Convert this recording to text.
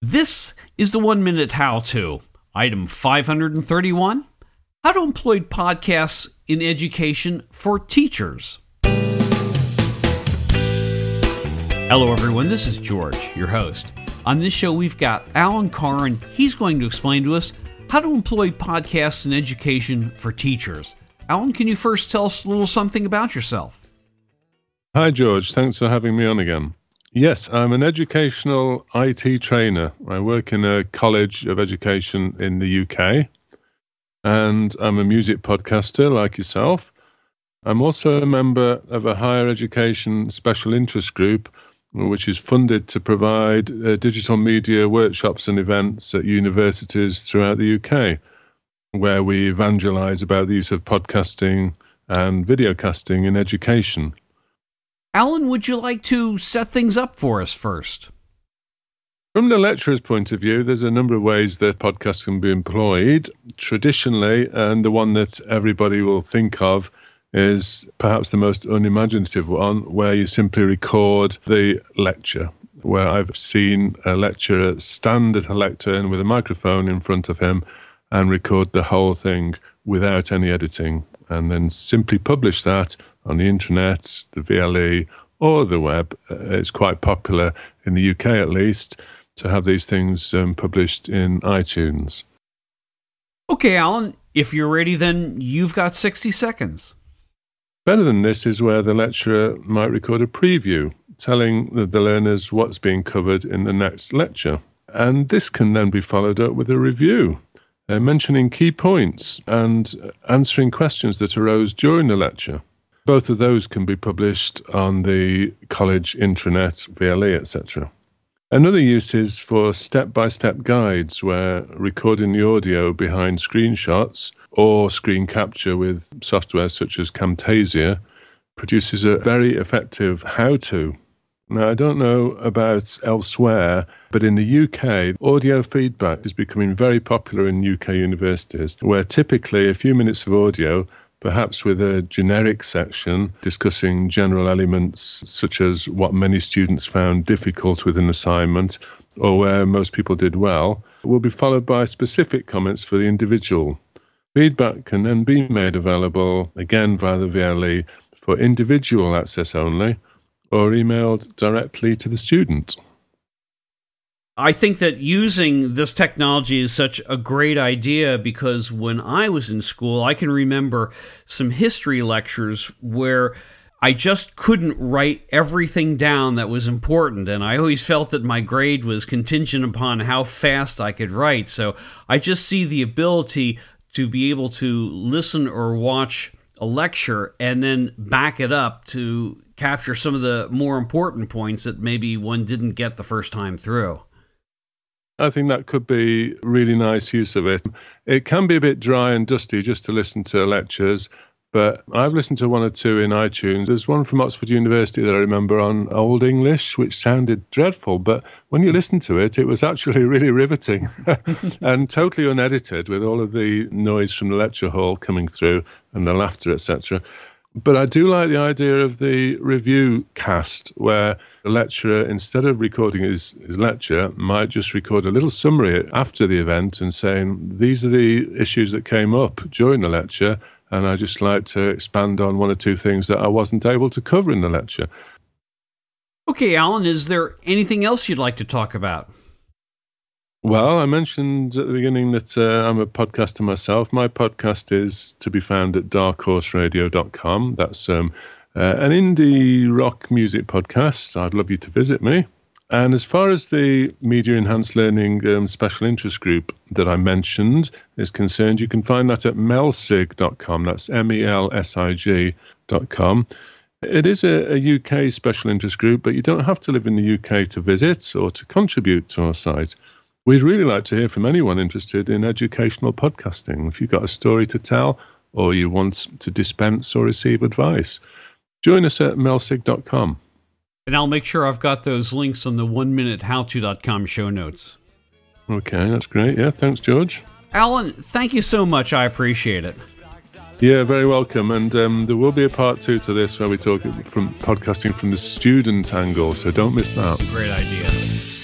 This is the one minute how to. Item 531 How to employ podcasts in education for teachers. Hello, everyone. This is George, your host. On this show, we've got Alan Carr, and he's going to explain to us how to employ podcasts in education for teachers. Alan, can you first tell us a little something about yourself? Hi, George. Thanks for having me on again. Yes, I'm an educational IT trainer. I work in a college of education in the UK, and I'm a music podcaster like yourself. I'm also a member of a higher education special interest group, which is funded to provide uh, digital media workshops and events at universities throughout the UK, where we evangelize about the use of podcasting and videocasting in education. Alan, would you like to set things up for us first? From the lecturer's point of view, there's a number of ways that podcasts can be employed. Traditionally, and the one that everybody will think of is perhaps the most unimaginative one, where you simply record the lecture. Where I've seen a lecturer stand at a lectern with a microphone in front of him and record the whole thing without any editing, and then simply publish that on the internet, the VLE, or the web. Uh, it's quite popular in the UK, at least, to have these things um, published in iTunes. Okay, Alan, if you're ready, then you've got 60 seconds. Better than this is where the lecturer might record a preview, telling the, the learners what's being covered in the next lecture. And this can then be followed up with a review, uh, mentioning key points and answering questions that arose during the lecture. Both of those can be published on the college intranet, VLE, etc. Another use is for step by step guides where recording the audio behind screenshots or screen capture with software such as Camtasia produces a very effective how to. Now, I don't know about elsewhere, but in the UK, audio feedback is becoming very popular in UK universities, where typically a few minutes of audio perhaps with a generic section discussing general elements such as what many students found difficult with an assignment or where most people did well, will be followed by specific comments for the individual. Feedback can then be made available again via the VLE for individual access only or emailed directly to the student. I think that using this technology is such a great idea because when I was in school, I can remember some history lectures where I just couldn't write everything down that was important. And I always felt that my grade was contingent upon how fast I could write. So I just see the ability to be able to listen or watch a lecture and then back it up to capture some of the more important points that maybe one didn't get the first time through. I think that could be really nice use of it. It can be a bit dry and dusty just to listen to lectures, but I've listened to one or two in iTunes. There's one from Oxford University that I remember on Old English, which sounded dreadful, but when you listen to it, it was actually really riveting and totally unedited with all of the noise from the lecture hall coming through and the laughter, etc. But I do like the idea of the review cast, where the lecturer, instead of recording his, his lecture, might just record a little summary after the event and saying, These are the issues that came up during the lecture. And I just like to expand on one or two things that I wasn't able to cover in the lecture. Okay, Alan, is there anything else you'd like to talk about? Well, I mentioned at the beginning that uh, I'm a podcaster myself. My podcast is to be found at darkhorseradio.com. That's um, uh, an indie rock music podcast. I'd love you to visit me. And as far as the Media Enhanced Learning um, Special Interest Group that I mentioned is concerned, you can find that at melsig.com. That's M E L S I G.com. It is a, a, UK special interest group, but you don't have to live in the UK to visit or to contribute to our site. We'd really like to hear from anyone interested in educational podcasting. If you've got a story to tell or you want to dispense or receive advice, join us at melsig.com. And I'll make sure I've got those links on the one minute howto.com show notes. Okay, that's great. Yeah, thanks, George. Alan, thank you so much. I appreciate it. Yeah, very welcome. And um, there will be a part two to this where we talk from podcasting from the student angle. So don't miss that. Great idea.